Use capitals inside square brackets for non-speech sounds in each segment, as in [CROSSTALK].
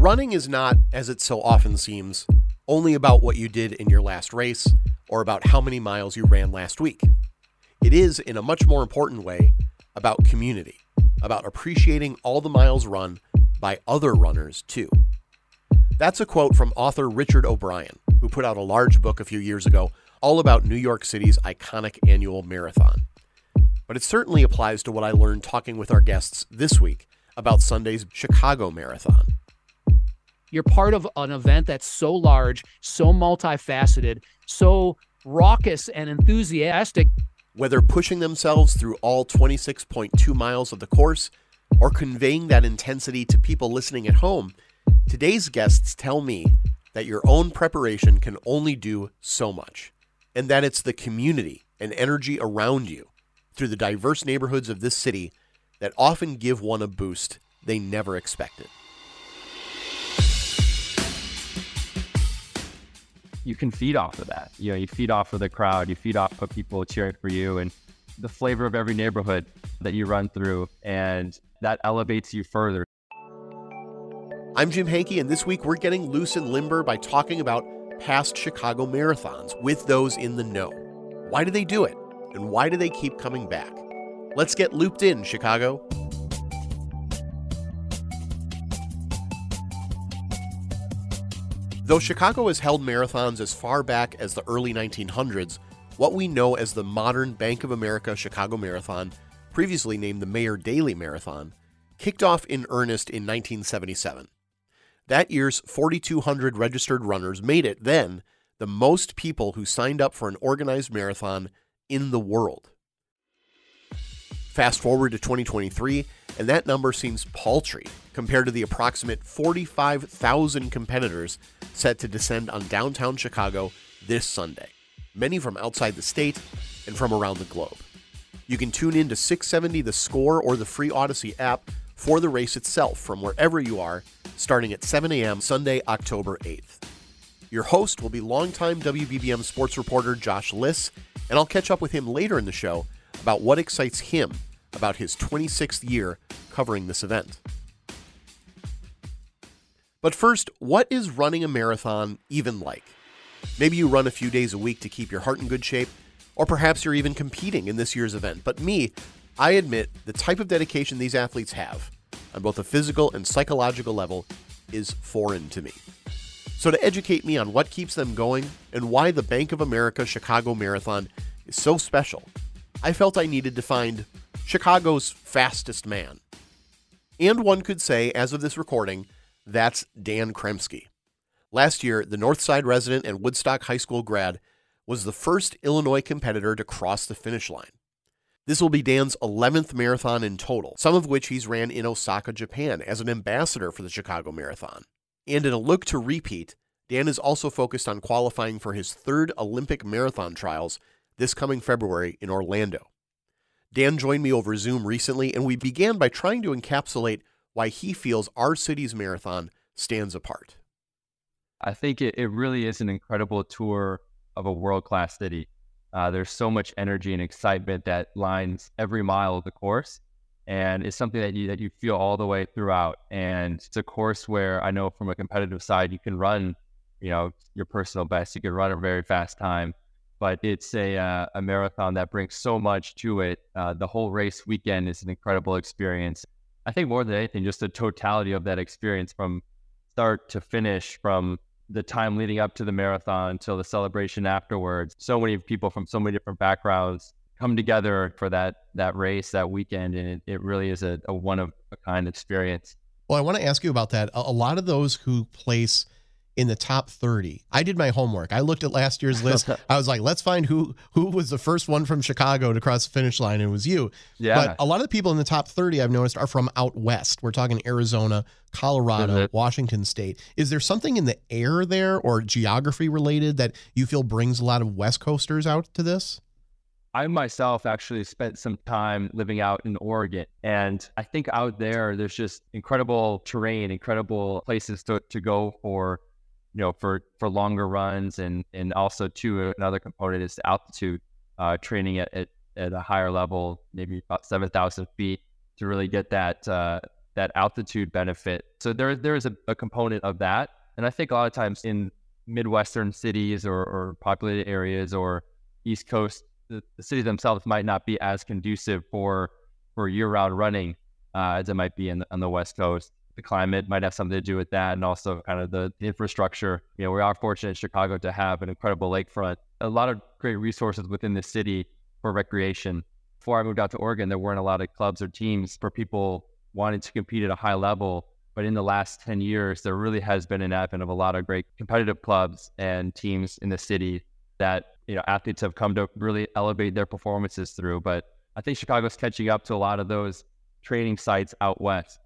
Running is not, as it so often seems, only about what you did in your last race or about how many miles you ran last week. It is, in a much more important way, about community, about appreciating all the miles run by other runners too. That's a quote from author Richard O'Brien, who put out a large book a few years ago all about New York City's iconic annual marathon. But it certainly applies to what I learned talking with our guests this week about Sunday's Chicago Marathon. You're part of an event that's so large, so multifaceted, so raucous and enthusiastic. Whether pushing themselves through all 26.2 miles of the course or conveying that intensity to people listening at home, today's guests tell me that your own preparation can only do so much, and that it's the community and energy around you through the diverse neighborhoods of this city that often give one a boost they never expected. You can feed off of that. You know, you feed off of the crowd, you feed off of people cheering for you and the flavor of every neighborhood that you run through, and that elevates you further. I'm Jim Hanke, and this week we're getting loose and limber by talking about past Chicago marathons with those in the know. Why do they do it? And why do they keep coming back? Let's get looped in, Chicago. Though Chicago has held marathons as far back as the early 1900s, what we know as the modern Bank of America Chicago Marathon, previously named the Mayor Daley Marathon, kicked off in earnest in 1977. That year's 4,200 registered runners made it then the most people who signed up for an organized marathon in the world. Fast forward to 2023, and that number seems paltry compared to the approximate 45,000 competitors set to descend on downtown Chicago this Sunday, many from outside the state and from around the globe. You can tune in to 670 The Score or the free Audacy app for the race itself from wherever you are, starting at 7 a.m. Sunday, October 8th. Your host will be longtime WBBM sports reporter Josh Liss, and I'll catch up with him later in the show about what excites him about his 26th year covering this event. But first, what is running a marathon even like? Maybe you run a few days a week to keep your heart in good shape, or perhaps you're even competing in this year's event. But me, I admit the type of dedication these athletes have, on both a physical and psychological level, is foreign to me. So, to educate me on what keeps them going and why the Bank of America Chicago Marathon is so special, I felt I needed to find Chicago's fastest man. And one could say, as of this recording, that's Dan Kremske. Last year, the Northside resident and Woodstock High School grad was the first Illinois competitor to cross the finish line. This will be Dan's 11th marathon in total, some of which he's ran in Osaka, Japan, as an ambassador for the Chicago Marathon. And in a look to repeat, Dan is also focused on qualifying for his third Olympic marathon trials this coming February in Orlando. Dan joined me over Zoom recently, and we began by trying to encapsulate why he feels our city's marathon stands apart. I think it, it really is an incredible tour of a world class city. Uh, there's so much energy and excitement that lines every mile of the course. And it's something that you that you feel all the way throughout. And it's a course where I know from a competitive side you can run, you know, your personal best. You can run a very fast time. But it's a uh, a marathon that brings so much to it. Uh, the whole race weekend is an incredible experience. I think more than anything, just the totality of that experience from start to finish, from the time leading up to the marathon till the celebration afterwards. So many people from so many different backgrounds come together for that that race that weekend, and it, it really is a, a one of a kind experience. Well, I want to ask you about that. A, a lot of those who place in the top 30. I did my homework. I looked at last year's list. [LAUGHS] I was like, let's find who who was the first one from Chicago to cross the finish line. And it was you. Yeah. But a lot of the people in the top 30 I've noticed are from out west. We're talking Arizona, Colorado, Washington State. Is there something in the air there or geography related that you feel brings a lot of West Coasters out to this? I myself actually spent some time living out in Oregon. And I think out there, there's just incredible terrain, incredible places to, to go for you know, for for longer runs, and and also too another component is the altitude uh, training at, at, at a higher level, maybe about seven thousand feet, to really get that uh, that altitude benefit. So there there is a, a, component of that, and I think a lot of times in midwestern cities or, or populated areas or East Coast, the, the, cities themselves might not be as conducive for for year round running uh, as it might be in, on the West Coast the climate might have something to do with that, and also kind of the, infrastructure. You know, we are fortunate in Chicago to have an incredible lakefront, a lot of great resources within the city for recreation. Before I moved out to Oregon, there weren't a lot of clubs or teams for people wanting to compete at a high level. But in the last 10 years, there really has been an advent of a lot of great competitive clubs and teams in the city that, you know, athletes have come to really elevate their performances through. But I think Chicago's catching up to a lot of those training sites out west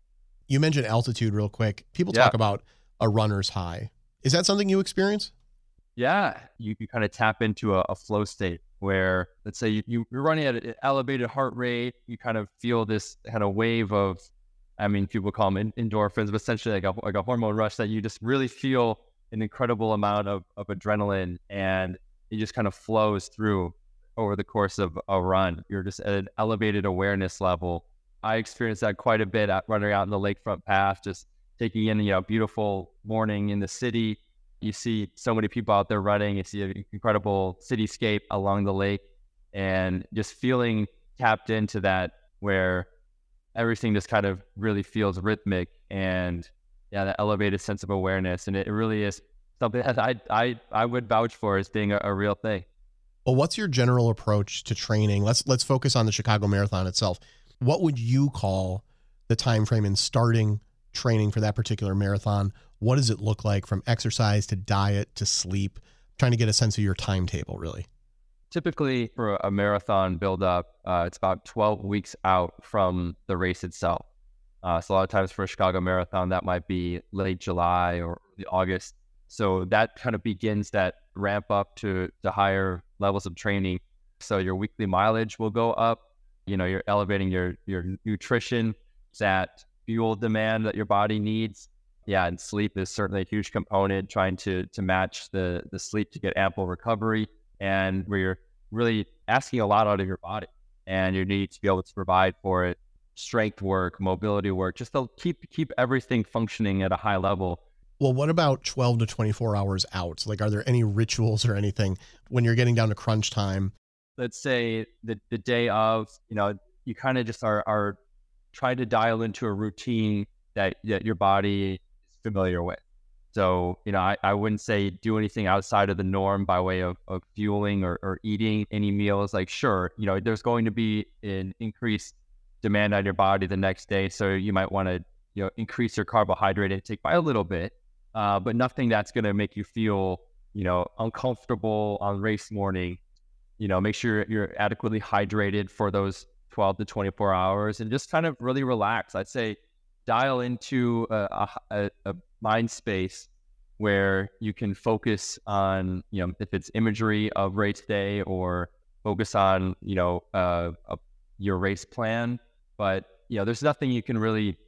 you mentioned altitude real quick. People yeah. talk about a runner's high. Is that something you experience? Yeah, you, you kind of tap into a, a, flow state where, let's say, you, you're running at an elevated heart rate. You kind of feel this kind of wave of, I mean, people call them endorphins, but essentially like a, like a hormone rush that you just really feel an incredible amount of, of adrenaline and it just kind of flows through over the course of a run. You're just at an elevated awareness level I experienced that quite a bit running out in the lakefront path, just taking in, you know, beautiful morning in the city. You see so many people out there running. You see an incredible cityscape along the lake and just feeling tapped into that where everything just kind of really feels rhythmic and yeah, that elevated sense of awareness. And it really is something that I, I, I would vouch for as being a, a real thing. Well, what's your general approach to training? Let's let's focus on the Chicago Marathon itself what would you call the time frame in starting training for that particular marathon? What does it look like from exercise to diet to sleep? trying to get a sense of your timetable, really. Typically, for a marathon buildup, uh, it's about 12 weeks out from the race itself. Uh, so a lot of times for a Chicago Marathon, that might be late July or August. So that kind of begins that ramp up to the higher levels of training. So your weekly mileage will go up you know you're elevating your your nutrition that fuel demand that your body needs? Yeah and sleep is certainly a huge component trying to to match the the sleep to get ample recovery and where you're really asking a lot out of your body and you need to be able to provide for it. Strength work mobility work just to keep keep everything functioning at a high level. Well what about 12 to 24 hours out? Like are there any rituals or anything when you're getting down to crunch time let's say the, the day of, you know, you kind of just are, are trying to dial into a routine that, that your body is familiar with. So, you know, I, I wouldn't say do anything outside of the norm by way of, of fueling or, or eating any meals. Like, sure, you know, there's going to be an increased demand on your body the next day. So you might want to, you know, increase your carbohydrate intake by a little bit, uh, but nothing that's going to make you feel, you know, uncomfortable on race morning you know, make sure you're adequately hydrated for those 12 to 24 hours and just kind of really relax. I'd say dial into a, a, a mind space where you can focus on, you know, if it's imagery of race day or focus on, you know, uh, a, your race plan. But, you know, there's nothing you can really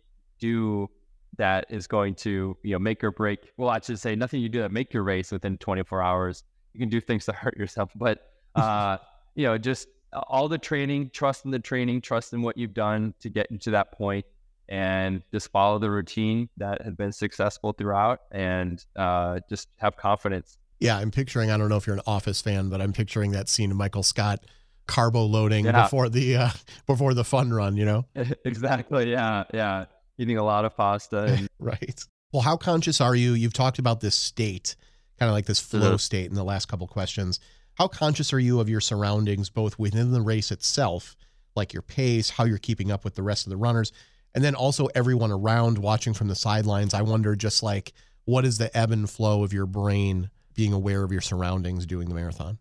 do that is going to, you know, make or break. Well, I should say nothing you do that make your race within 24 hours. You can do things to hurt yourself, but uh, you know, just all the training, trust in the training, trust in what you've done to get you to that point, and just follow the routine that has been successful throughout, and uh, just have confidence Yeah, I'm picturing. I don't know if you're an Office fan, but I'm picturing that scene of Michael Scott carbo loading Yeah. before the uh, before the fun run. You know, [LAUGHS] exactly. Yeah. Yeah. Eating a lot of pasta. And, [LAUGHS] right? Well, how conscious are you? You've talked about this state, kind of like this flow Mhm. state in the last couple questions. How conscious are you of your surroundings, both within the race itself, like your pace, how you're keeping up with the rest of the runners, and then also everyone around watching from the sidelines? I wonder, just like, what is the ebb and flow of your brain being aware of your surroundings doing the marathon?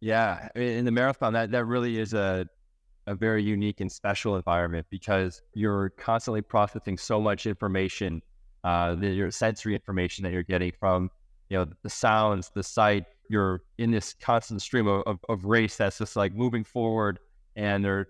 Yeah, in the marathon, that that really is a a very unique and special environment because you're constantly processing so much information, uh, the, your sensory information that you're getting from, you know, the sounds, the sight. You're in this constant stream of, of, of race that's just like moving forward, and there are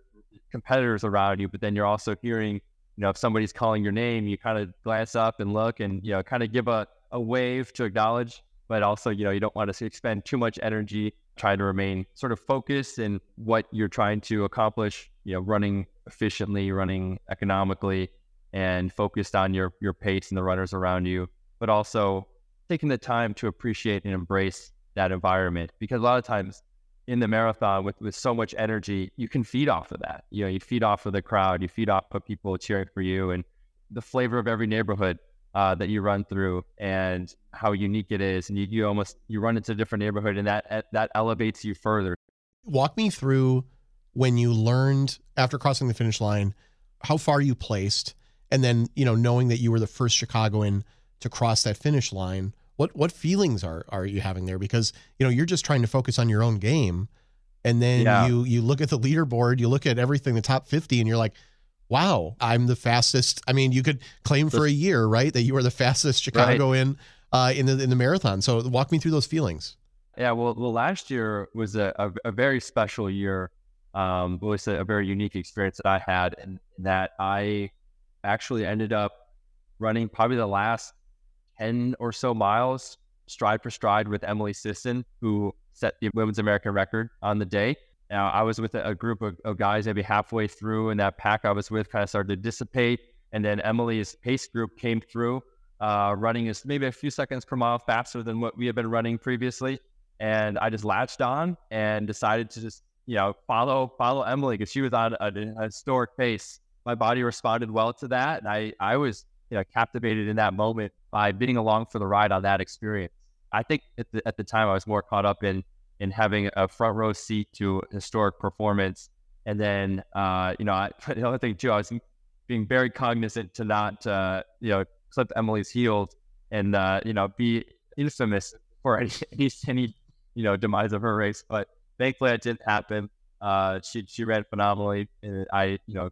competitors around you. But then you're also hearing, you know, if somebody's calling your name, you kind of glance up and look, and you know, kind of give a a wave to acknowledge but also you know you don't want to expend too much energy trying to remain sort of focused in what you're trying to accomplish you know running efficiently running economically and focused on your your pace and the runners around you but also taking the time to appreciate and embrace that environment because a lot of times in the marathon with with so much energy you can feed off of that you know you feed off of the crowd you feed off of people cheering for you and the flavor of every neighborhood uh, that you run through and how unique it is. And you, you almost you run into a different neighborhood, and that that elevates you further. Walk me through when you learned after crossing the finish line how far you placed, and then you know knowing that you were the first Chicagoan to cross that finish line. What what feelings are are you having there? Because you know you're just trying to focus on your own game, and then Yeah. you you look at the leaderboard, you look at everything, the top fifty, and you're like, wow, I'm the fastest. I mean, you could claim for a year, right, that you are the fastest Chicagoan uh, in the in the marathon. So walk me through those feelings. Yeah, well, well, last year was a, a, a very special year. Um, it was a, a very unique experience that I had, and that I actually ended up running probably the last ten or so miles stride for stride with Emily Sisson, who set the women's American record on the day. Now, I was with a, a group of, of guys maybe halfway through, and that pack I was with kind of started to dissipate. And then Emily's pace group came through, uh, running is maybe a few seconds per mile faster than what we had been running previously. And I just latched on and decided to just, you know, follow follow Emily because she was on a, a historic pace. My body responded well to that, and I I was you know captivated in that moment by being along for the ride on that experience. I think at the, at the time I was more caught up in in having a front row seat to historic performance, and then uh, you know I, [LAUGHS] the other thing too I was being very cognizant to not uh, you know clip Emily's heels and uh, you know be infamous for any, [LAUGHS] any any you know demise of her race. But thankfully, it didn't happen. Uh, she she ran phenomenally, and I you know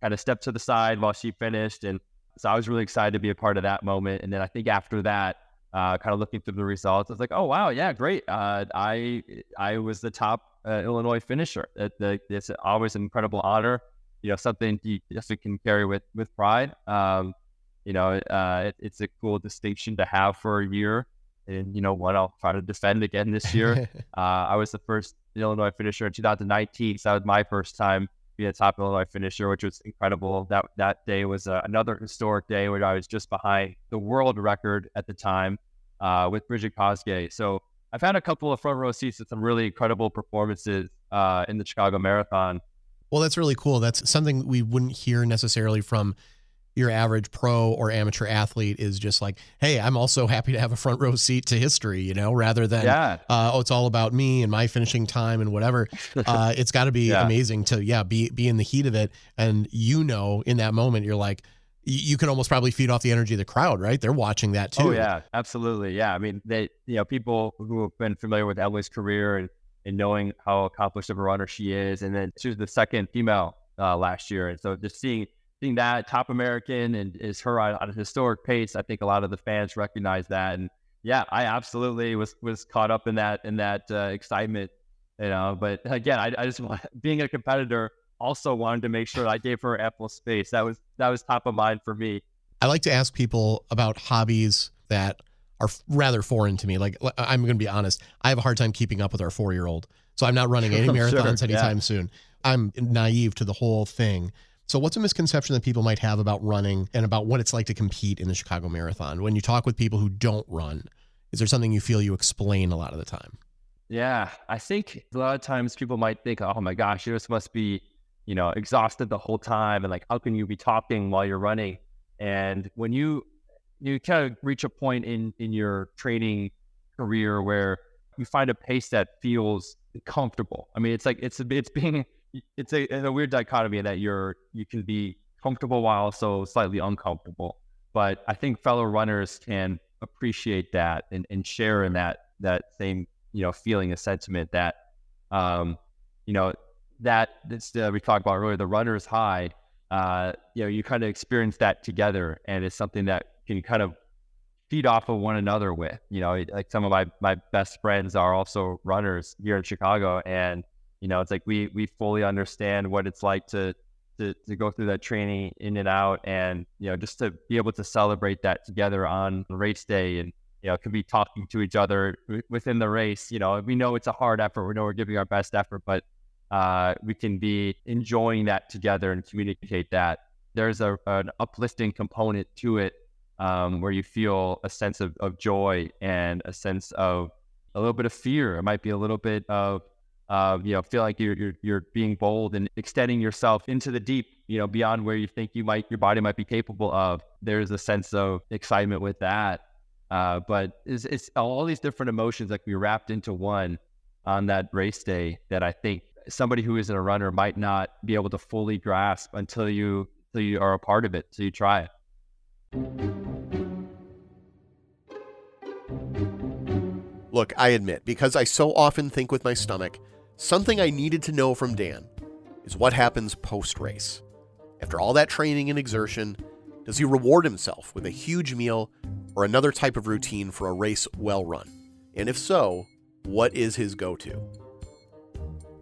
kind of stepped to the side while she finished, and so I was really excited to be a part of that moment. And then I think after that, uh, kind of looking through the results, I was like, oh wow, yeah, great. Uh, I I was the top uh, Illinois finisher. It's always an incredible honor. You know, something you just can carry with with pride. Um, you know, uh, it, it's a cool distinction to have for a year. And you know what? I'll try to defend again this year. [LAUGHS] uh, I was the first Illinois finisher in 2019, so that was my first time being a top Illinois finisher, which was incredible. That that day was uh, another historic day where I was just behind the world record at the time uh, with Brigid Kosgei. So I've had a couple of front row seats at some really incredible performances uh, in the Chicago Marathon. Well, that's really cool. That's something we wouldn't hear necessarily from your average pro or amateur athlete is just like, hey, I'm also happy to have a front row seat to history, you know, rather than, Yeah. uh, oh, it's all about me and my finishing time and whatever. [LAUGHS] Uh, it's got to be Yeah. amazing to, yeah, be, be in the heat of it. And, you know, in that moment, you're like, you can almost probably feed off the energy of the crowd, right? They're watching that too. Oh yeah, absolutely. Yeah, I mean, they, you know, people who have been familiar with Emily's career and, and knowing how accomplished of a runner she is, and then she was the second female uh, last year, and so just seeing seeing that top American and is her on, on a historic pace, I think a lot of the fans recognize that, and yeah, I absolutely was was caught up in that in that uh, excitement, you know. But again, I, I just [LAUGHS] want being a competitor. Also wanted to make sure I gave her ample space. That was that was top of mind for me. I like to ask people about hobbies that are rather foreign to me. Like I'm going to be honest, I have a hard time keeping up with our four year old, so I'm not running [LAUGHS] any I'm sure, marathons yeah. anytime soon. I'm naive to the whole thing. So, what's a misconception that people might have about running and about what it's like to compete in the Chicago Marathon? When you talk with people who don't run Is there something you feel you explain a lot of the time? Yeah, I think a lot of times people might think, "Oh my gosh, you just must be, you know, exhausted the whole time," and like, how can you be talking while you're running? And when you you kind of reach a point in in your training career where you find a pace that feels comfortable. I mean, it's like it's it's being it's a, it's a weird dichotomy that you're you can be comfortable while also slightly uncomfortable. But I think fellow runners can appreciate that and, and share in that that same you know feeling a sentiment that um you know that it's uh, we talked about earlier the runner's high uh you know you kind of experience that together and it's something that can kind of feed off of one another with you know like some of my my best friends are also runners here in chicago and you know it's like we we fully understand what it's like to to, to go through that training in and out and you know just to be able to celebrate that together on race day and you know can be talking to each other within the race you know we know it's a hard effort we know we're giving our best effort but uh, we can be enjoying that together and communicate that. There's a, an uplifting component to it um, where you feel a sense of, of joy and a sense of a little bit of fear. It might be a little bit of uh, you know, feel like you're, you're you're being bold and extending yourself into the deep, you know, beyond where you think you might your body might be capable of. There's a sense of excitement with that, uh, but it's, it's all these different emotions that can be wrapped into one on that race day that I think somebody who isn't a runner might not be able to fully grasp until you until you are a part of it, so you try it. Look, I admit, because I so often think with my stomach, Something I needed to know from Dan is what happens post race. After all that training and exertion, does he reward himself with a huge meal or another type of routine for a race well run? And if so, what is his go to?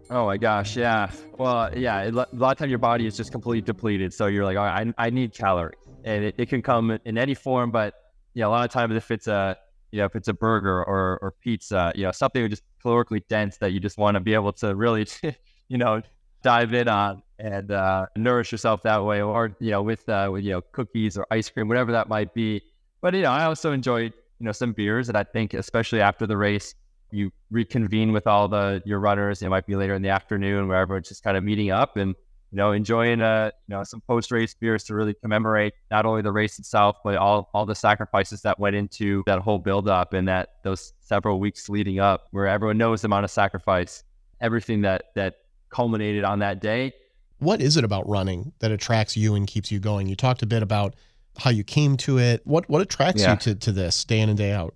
Oh my gosh, yeah. Well, yeah, a lot of times your body is just completely depleted. So you're like, all right, I, I need calories. And it, it can come in any form, but know, a lot of times if it's a you know, if it's a burger or, or pizza, you know, something just calorically dense that you just want to be able to really, [LAUGHS] you know, dive in on and uh, nourish yourself that way, or you know, with uh, with you know, cookies or ice cream, whatever that might be. But you know, I also enjoy you know some beers, and I think especially after the race, you reconvene with all the your runners. It might be later in the afternoon where everyone's just kind of meeting up and you know, enjoying uh, you know, some post race beers to really commemorate not only the race itself, but all all the sacrifices that went into that whole build up and that those several weeks leading up, where everyone knows the amount of sacrifice, everything that that culminated on that day. What is it about running that attracts you and keeps you going? You talked a bit about how you came to it. What what attracts yeah. you to to this day in and day out?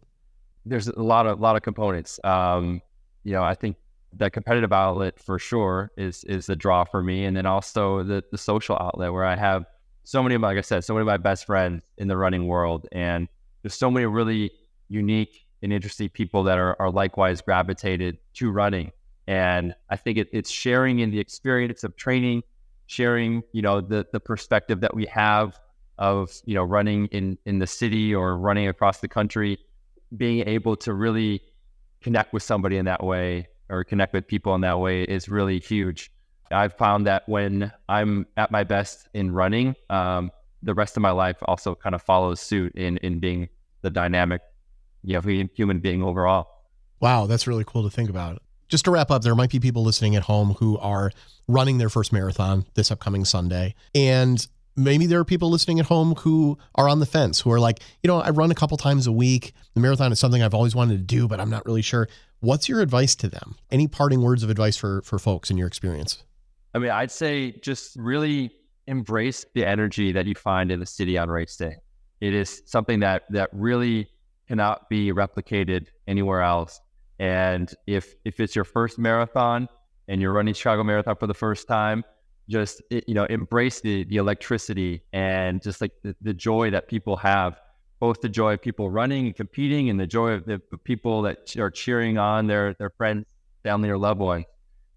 There's a lot of lot of components. Um, you know, I think the competitive outlet for sure is is the draw for me, and then also the the social outlet where I have so many, of my, like I said, so many of my best friends in the running world, and there's so many really unique and interesting people that are are likewise gravitated to running, and I think it, it's sharing in the experience of training, sharing you know the the perspective that we have of you know running in in the city or running across the country, being able to really connect with somebody in that way or connect with people in that way is really huge. I've found that when I'm at my best in running, um, the rest of my life also kind of follows suit in in being the dynamic, you know, human being overall. Wow, that's really cool to think about. Just to wrap up, there might be people listening at home who are running their first marathon this upcoming Sunday, and maybe there are people listening at home who are on the fence, who are like, you know, I run a couple times a week. The marathon is something I've always wanted to do, but I'm not really sure. What's your advice to them? Any parting words of advice for for folks in your experience? I mean, I'd say just really embrace the energy that you find in the city on race day. It is something that that really cannot be replicated anywhere else. And if if it's your first marathon and you're running Chicago Marathon for the first time, just you know embrace the the electricity and just like the, the joy that people have both the joy of people running and competing and the joy of the people that are cheering on their their friends, family, or loved one,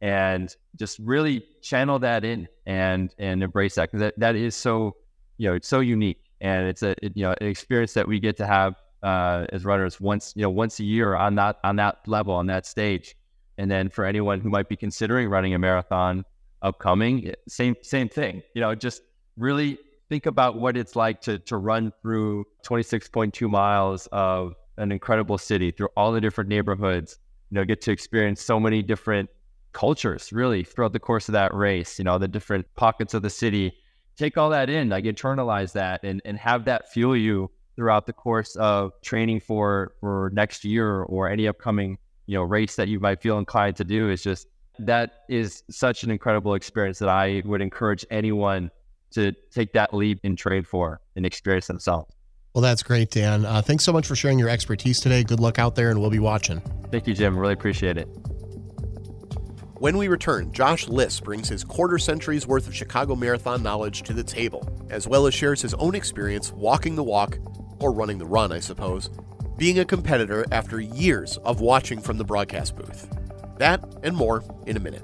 and just really channel that in and and embrace that because that, that is so you know it's so unique and it's a it, you know an experience that we get to have uh, as runners once you know once a year on that on that level on that stage, and then for anyone who might be considering running a marathon upcoming, same same thing. You know, just really think about what it's like to to run through 26.2 miles of an incredible city through all the different neighborhoods. You know, get to experience so many different cultures really throughout the course of that race. You know, the different pockets of the city. Take all that in, like internalize that, and and have that fuel you throughout the course of training for for next year or any upcoming you know race that you might feel inclined to do. Is just that is such an incredible experience that I would encourage anyone to take that leap and trade for and experience themselves. Well, that's great, Dan. Uh, thanks so much for sharing your expertise today. Good luck out there, and we'll be watching. Thank you, Jim. Really appreciate it. When we return, Josh Liss brings his quarter century's worth of Chicago Marathon knowledge to the table, as well as shares his own experience walking the walk, or running the run, I suppose, being a competitor after years of watching from the broadcast booth. That and more in a minute.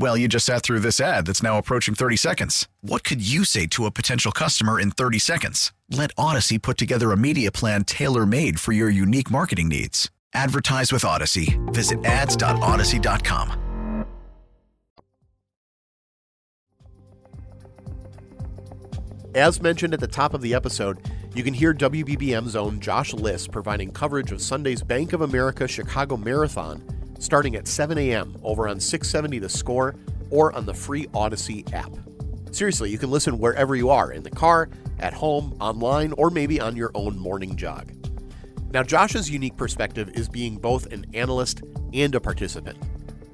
Well, you just sat through this ad that's now approaching 30 seconds. What could you say to a potential customer in 30 seconds? Let Audacy put together a media plan tailor made for your unique marketing needs. Advertise with Audacy. Visit ads.audacy.com. As mentioned at the top of the episode, you can hear WBBM's own Josh Liss providing coverage of Sunday's Bank of America Chicago Marathon starting at 7 a.m. over on 670 The Score or on the free Audacy app. Seriously, you can listen wherever you are in the car, at home, online, or maybe on your own morning jog. Now, Josh's unique perspective is being both an analyst and a participant.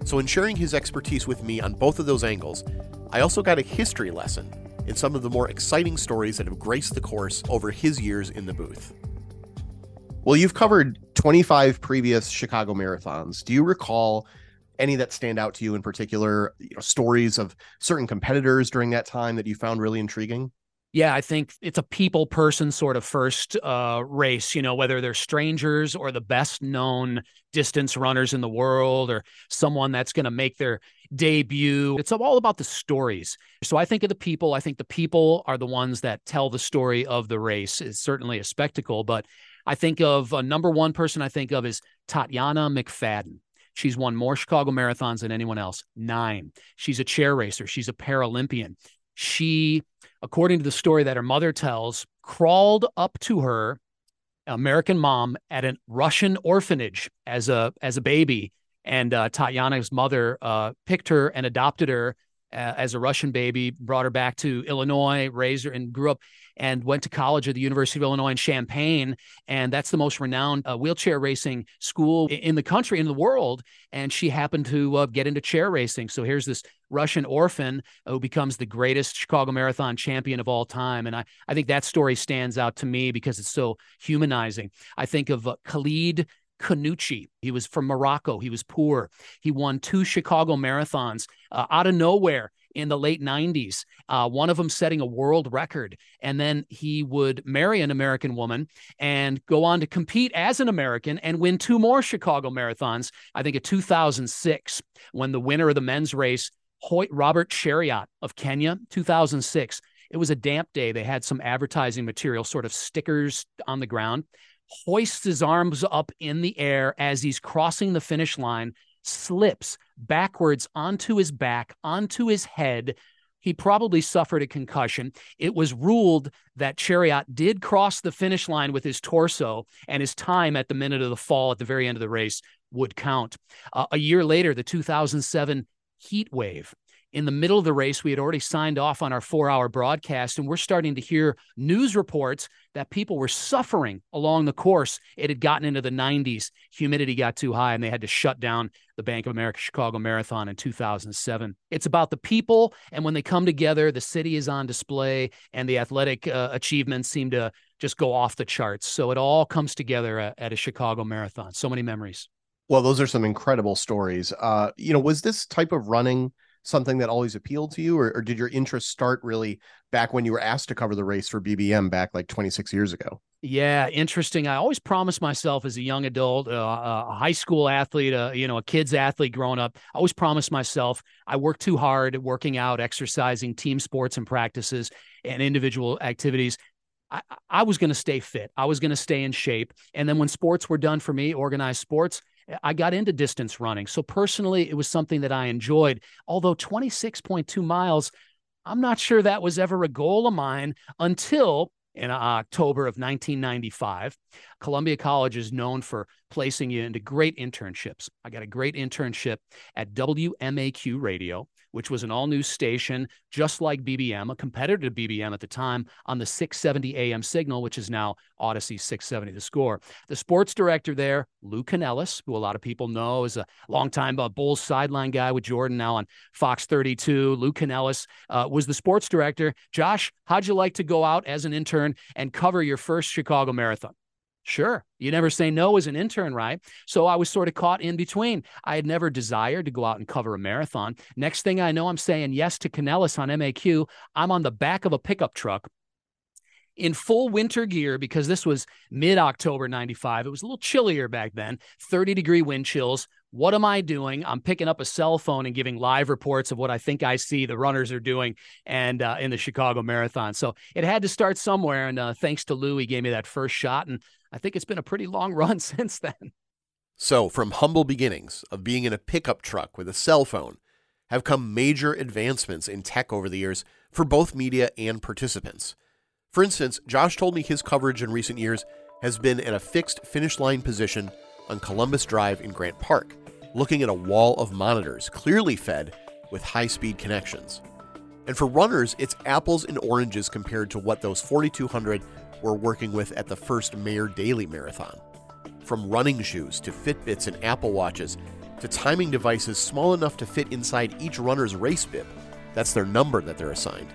So, in sharing his expertise with me on both of those angles, I also got a history lesson in some of the more exciting stories that have graced the course over his years in the booth. Well, you've covered 25 previous Chicago marathons. Do you recall any that stand out to you in particular, you know, stories of certain competitors during that time that you found really intriguing? Yeah, I think it's a people person sort of first uh, race, you know, whether they're strangers or the best known distance runners in the world or someone that's going to make their debut. It's all about the stories. So I think of the people. I think the people are the ones that tell the story of the race. It's certainly a spectacle, but I think of a number one person I think of is Tatiana McFadden. She's won more Chicago marathons than anyone else, nine. She's a chair racer, she's a Paralympian. She, according to the story that her mother tells, crawled up to her American mom at a Russian orphanage as a as a baby, and uh, Tatiana's mother uh, picked her and adopted her uh, as a Russian baby, brought her back to Illinois, raised her, and grew up and went to college at the University of Illinois in Champaign. And that's the most renowned uh, wheelchair racing school in the country, in the world. And she happened to uh, get into chair racing. So here's this Russian orphan who becomes the greatest Chicago Marathon champion of all time. And I, I think that story stands out to me because it's so humanizing. I think of uh, Khalid Khannouchi. He was from Morocco. He was poor. He won two Chicago marathons uh, out of nowhere in the late 90s, uh, one of them setting a world record. And then he would marry an American woman and go on to compete as an American and win two more Chicago marathons. I think in 2006, when the winner of the men's race, Hoyt Robert Cheruiyot of Kenya, 2006. It was a damp day. They had some advertising material, sort of stickers on the ground hoists his arms up in the air as he's crossing the finish line, slips backwards onto his back, onto his head. He probably suffered a concussion. It was ruled that Cheruiyot did cross the finish line with his torso, and his time at the minute of the fall at the very end of the race would count. Uh, a year later, the 2007 heat wave in the middle of the race, we had already signed off on our four hour broadcast, and we're starting to hear news reports that people were suffering along the course. It had gotten into the 90s, humidity got too high, and they had to shut down the Bank of America Chicago Marathon in 2007. It's about the people, and when they come together, the city is on display, and the athletic uh, achievements seem to just go off the charts. So it all comes together at, at a Chicago Marathon. So many memories. Well, those are some incredible stories. Uh, you know, was this type of running something that always appealed to you, or, or, did your interest start really back when you were asked to cover the race for BBM back like 26 years ago? Yeah, interesting. I always promised myself as a young adult, uh, a high school athlete, uh, you know, a kid's athlete growing up. I always promised myself I worked too hard working out, exercising, team sports and practices, and individual activities. I, I was going to stay fit. I was going to stay in shape. And then when sports were done for me, organized sports, I got into distance running. So personally, it was something that I enjoyed. Although 26.2 miles, I'm not sure that was ever a goal of mine until in October of 1995. Columbia College is known for placing you into great internships. I got a great internship at WMAQ Radio which was an all new station, just like BBM, a competitor to BBM at the time, on the 670 AM signal, which is now Audacy 670 the score. The sports director there, Lou Canellis, who a lot of people know is a longtime uh, Bulls sideline guy with Jordan now on Fox 32. Lou Canellis uh, was the sports director. Josh, how'd you like to go out as an intern and cover your first Chicago Marathon? Sure. You never say no as an intern, right? So I was sort of caught in between. I had never desired to go out and cover a marathon. Next thing I know, I'm saying yes to Canellis on MAQ. I'm on the back of a pickup truck in full winter gear because this was mid October 95. It was a little chillier back then, 30 degree wind chills. What am I doing? I'm picking up a cell phone and giving live reports of what I think I see the runners are doing and uh, in the Chicago Marathon. So it had to start somewhere. And uh, thanks to Lou, he gave me that first shot. And I think it's been a pretty long [LAUGHS] run since then. So, from humble beginnings of being in a pickup truck with a cell phone, have come major advancements in tech over the years for both media and participants. For instance, Josh told me his coverage in recent years has been at a fixed finish line position on Columbus Drive in Grant Park, looking at a wall of monitors clearly fed with high speed connections. And for runners, it's apples and oranges compared to what those 4,200 we're working with at the first Mayor Daley Marathon. From running shoes to Fitbits and Apple Watches to timing devices small enough to fit inside each runner's race bib. That's their number that they're assigned.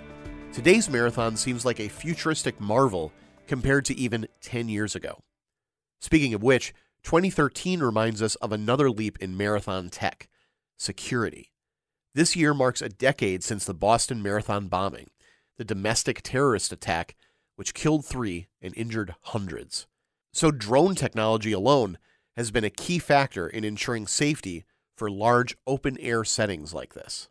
Today's marathon seems like a futuristic marvel compared to even 10 years ago. Speaking of which, 2013 reminds us of another leap in marathon tech security. This year marks a decade since the Boston Marathon bombing, the domestic terrorist attack which killed three and injured hundreds. So, drone technology alone has been a key factor in ensuring safety for large open air settings like this.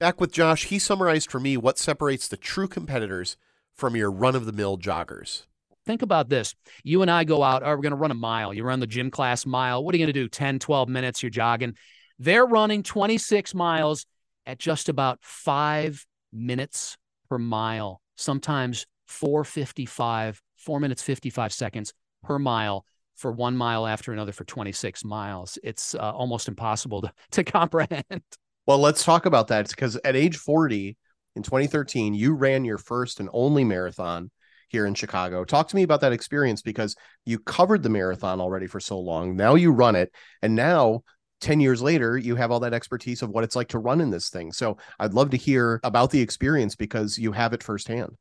Back with Josh, he summarized for me what separates the true competitors from your run of the mill joggers. Think about this. You and I go out, oh, we're going to run a mile. You run the gym class mile. What are you going to do? 10, 12 minutes, you're jogging. They're running 26 miles at just about five minutes per mile, sometimes 455, four minutes, 55 seconds per mile for one mile after another for 26 miles. It's uh, almost impossible to, [LAUGHS] to comprehend. Well, let's talk about that because at age 40 in 2013, you ran your first and only marathon here in Chicago. Talk to me about that experience because you covered the marathon already for so long. Now you run it. And now 10 years later, you have all that expertise of what it's like to run in this thing. So I'd love to hear about the experience because you have it firsthand.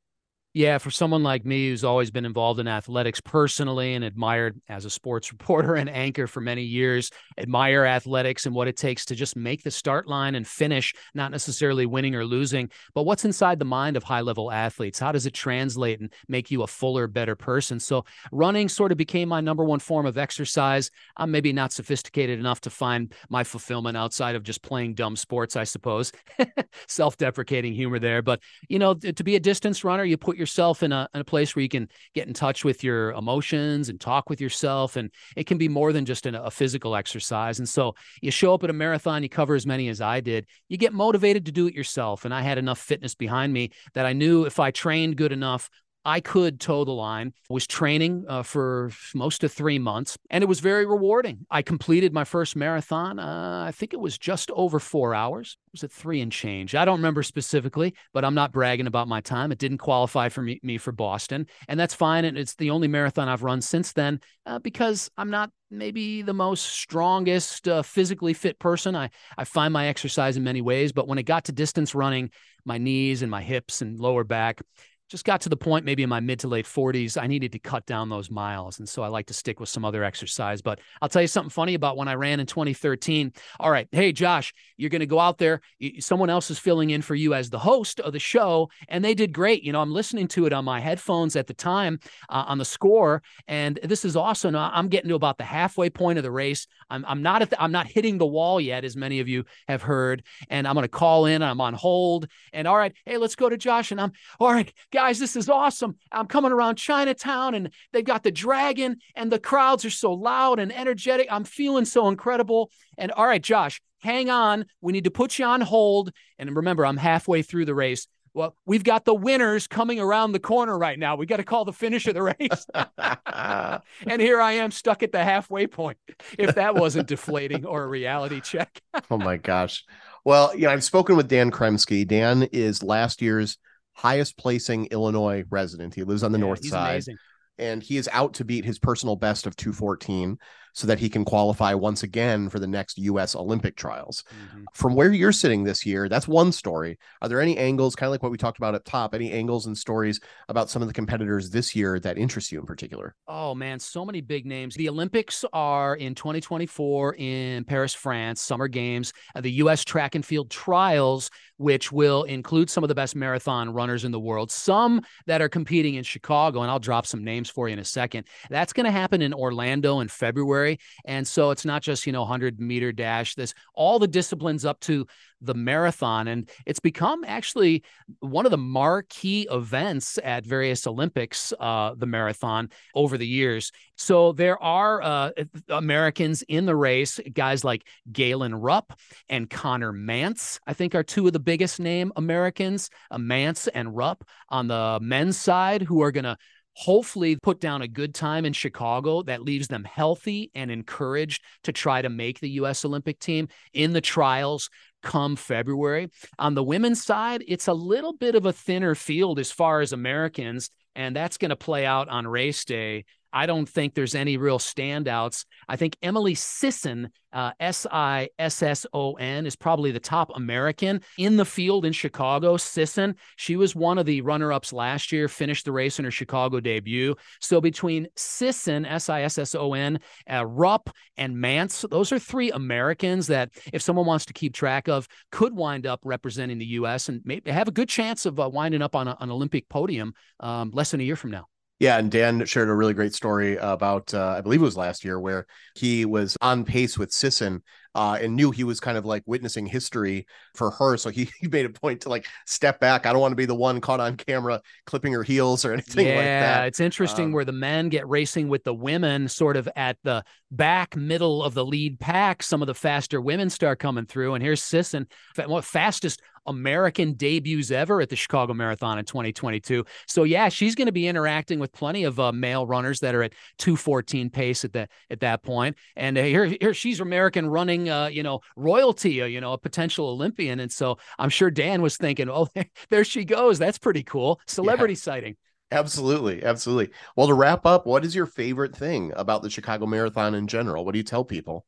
Yeah, for someone like me who's always been involved in athletics personally and admired as a sports [LAUGHS] reporter and anchor for many years, admire athletics and what it takes to just make the start line and finish, not necessarily winning or losing, but what's inside the mind of high level athletes? How does it translate and make you a fuller, better person? So, running sort of became my number one form of exercise. I'm maybe not sophisticated enough to find my fulfillment outside of just playing dumb sports, I suppose. [LAUGHS] Self deprecating humor there. But, you know, to be a distance runner, you put your yourself in a, in a place where you can get in touch with your emotions and talk with yourself. And it can be more than just an, a physical exercise. And so you show up at a marathon, you cover as many as I did, you get motivated to do it yourself. And I had enough fitness behind me that I knew if I trained good enough, I could toe the line. Was training uh, for most of three months, and it was very rewarding. I completed my first marathon. Uh, I think it was just over four hours. It was at three and change. I don't remember specifically, but I'm not bragging about my time. It didn't qualify for me, me for Boston, and that's fine. And it's the only marathon I've run since then uh, because I'm not maybe the most strongest uh, physically fit person. I I find my exercise in many ways, but when it got to distance running, my knees and my hips and lower back just got to the point maybe in my mid to late 40s i needed to cut down those miles and so i like to stick with some other exercise but i'll tell you something funny about when i ran in 2013 all right hey josh you're going to go out there someone else is filling in for you as the host of the show and they did great you know i'm listening to it on my headphones at the time uh, on the score and this is awesome i'm getting to about the halfway point of the race i'm, I'm not at the, i'm not hitting the wall yet as many of you have heard and i'm going to call in i'm on hold and all right hey let's go to josh and i'm all right this is awesome. I'm coming around Chinatown and they've got the dragon and the crowds are so loud and energetic. I'm feeling so incredible. And all right, Josh, hang on. We need to put you on hold. And remember, I'm halfway through the race. Well, we've got the winners coming around the corner right now. We got to call the finish of the race. [LAUGHS] and here I am stuck at the halfway point. If that wasn't deflating or a reality check. [LAUGHS] oh my gosh. Well, you know, I've spoken with Dan Kremske. Dan is last year's highest placing Illinois resident. He lives on the yeah, north side. Amazing. And he is out to beat his personal best of 214 so that he can qualify once again for the next U.S. Olympic trials. Mm-hmm. From where you're sitting this year, that's one story. Are there any angles, kind of like what we talked about at top, any angles and stories about some of the competitors this year that interest you in particular? Oh, man, so many big names. The Olympics are in 2024 in Paris, France, Summer Games, uh, the U.S. track and field trials, which will include some of the best marathon runners in the world, some that are competing in Chicago, and I'll drop some names for you in a second. That's going to happen in Orlando in February. And so it's not just, you know, 100 meter dash, this all the disciplines up to the marathon. And it's become actually one of the marquee events at various Olympics, uh, the marathon over the years. So there are uh, Americans in the race, guys like Galen Rupp and Connor Mantz, I think are two of the biggest name Americans, uh, Mantz and Rupp on the men's side, who are going to hopefully put down a good time in Chicago that leaves them healthy and encouraged to try to make the U.S. Olympic team in the trials come February. On the women's side, it's a little bit of a thinner field as far as Americans, and that's going to play out on race day I don't think there's any real standouts. I think Emily Sisson, uh, S I S S O N, is probably the top American in the field in Chicago. Sisson, she was one of the runner ups last year, finished the race in her Chicago debut. So between Sisson, S I S S O N, uh, Rupp, and Mantz, those are three Americans that, if someone wants to keep track of, could wind up representing the U.S. and maybe have a good chance of uh, winding up on a, an Olympic podium um, less than a year from now. Yeah, and Dan shared a really great story about, uh, I believe it was last year, where he was on pace with Sisson uh, and knew he was kind of like witnessing history for her. So he, [LAUGHS] he made a point to like step back. I don't want to be the one caught on camera clipping her heels or [LAUGHS] anything yeah, like that. Yeah, it's interesting um, where the men get racing with the women sort of at the back middle of the lead pack. Some of the faster women start coming through. And here's Sisson, what fastest American debuts ever at the Chicago Marathon in 2022. So yeah, she's going to be interacting with plenty of uh, male runners that are at 214 pace at that at that point. And uh, here here she's American running uh, you know, royalty, uh, you know, a potential Olympian. And so I'm sure Dan was thinking, "Oh, [LAUGHS] there, she goes. That's pretty cool. Celebrity yeah. sighting." Absolutely, absolutely. Well, to wrap up, what is your favorite thing about the Chicago Marathon in general? What do you tell people?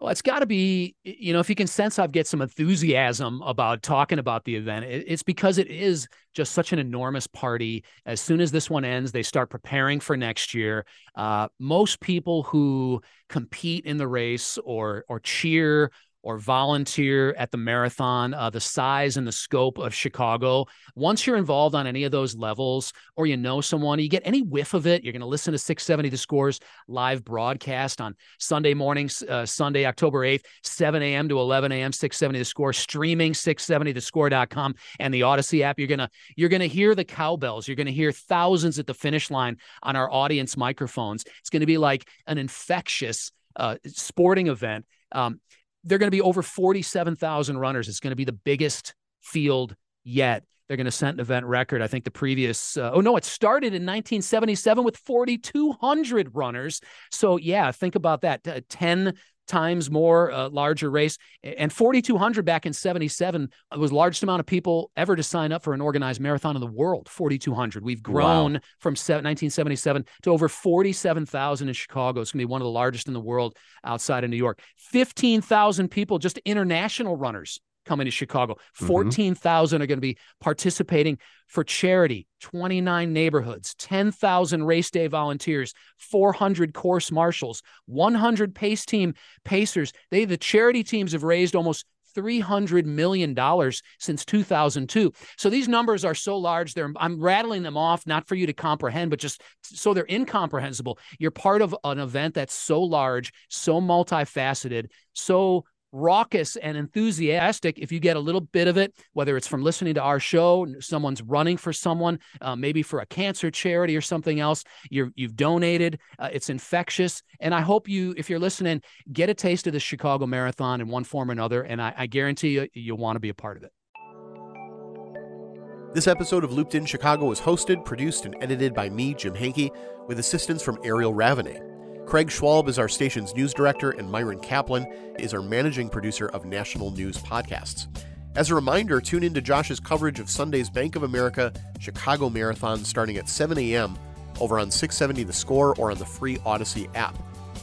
Well, it's got to be, you know, if you can sense I've get some enthusiasm about talking about the event, it's because it is just such an enormous party. As soon as this one ends, they start preparing for next year. Uh, most people who compete in the race or or cheer or volunteer at the marathon, uh, the size and the scope of Chicago. Once you're involved on any of those levels, or you know someone, you get any whiff of it, you're going to listen to 670 The Scores live broadcast on Sunday mornings, uh, Sunday, October 8th, 7 a.m. to 11 a.m., 670 The Score, streaming 670thescore.com and the Audacy app. You're to, you're to hear the cowbells. You're to hear thousands at the finish line on our audience microphones. It's going to be like an infectious uh, sporting event. Um, they're going to be over 47,000 runners. It's going to be the biggest field yet. They're going to set an event record. I think the previous, uh, oh no, it started in 1977 with 4,200 runners. So yeah, think about that. Uh, 10 times more uh, larger race. And 4200 back in 77 was largest amount of people ever to sign up for an organized marathon in the world 4200 we've grown wow. from 1977 to over 47,000 in Chicago. It's going to be one of the largest in the world outside of New York. 15,000 people just international runners coming to Chicago. Mm-hmm. 14,000 are going to be participating for charity, 29 neighborhoods, 10,000 race day volunteers, 400 course marshals, 100 pace team pacers. They the charity teams have raised almost $300 million since 2002. So these numbers are so large. They're, I'm rattling them off, not for you to comprehend, but just so they're incomprehensible. You're part of an event that's so large, so multifaceted, so raucous and enthusiastic if you get a little bit of it, whether it's from listening to our show, someone's running for someone, uh, maybe for a cancer charity or something else. you have donated. Uh, it's infectious, and I hope you, if you're listening, get a taste of the Chicago Marathon in one form or another, and I, I guarantee you, you'll want to be a part of it. This episode of Looped In Chicago was hosted, produced, and edited by me, Jim Hanke, with assistance from Ariel Ravenay. Craig Schwalb is our station's news director, and Myron Kaplan is our managing producer of National News Podcasts. As a reminder, tune in to Josh's coverage of Sunday's Bank of America Chicago Marathon starting at 7 a.m. over on 670 The Score or on the free Audacy app.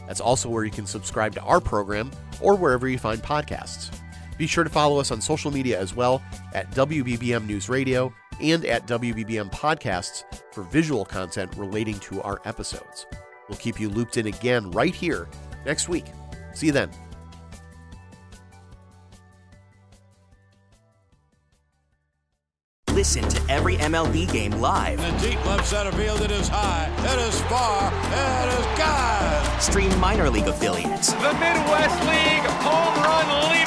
That's also where you can subscribe to our program or wherever you find podcasts. Be sure to follow us on social media as well at WBBM News Radio and at WBBM Podcasts for visual content relating to our episodes. We'll keep you looped in again right here next week. See you then. Listen to every MLB game live. In the deep left center field, it is high, it is far, it is God. Stream minor league affiliates. The Midwest League home run leader.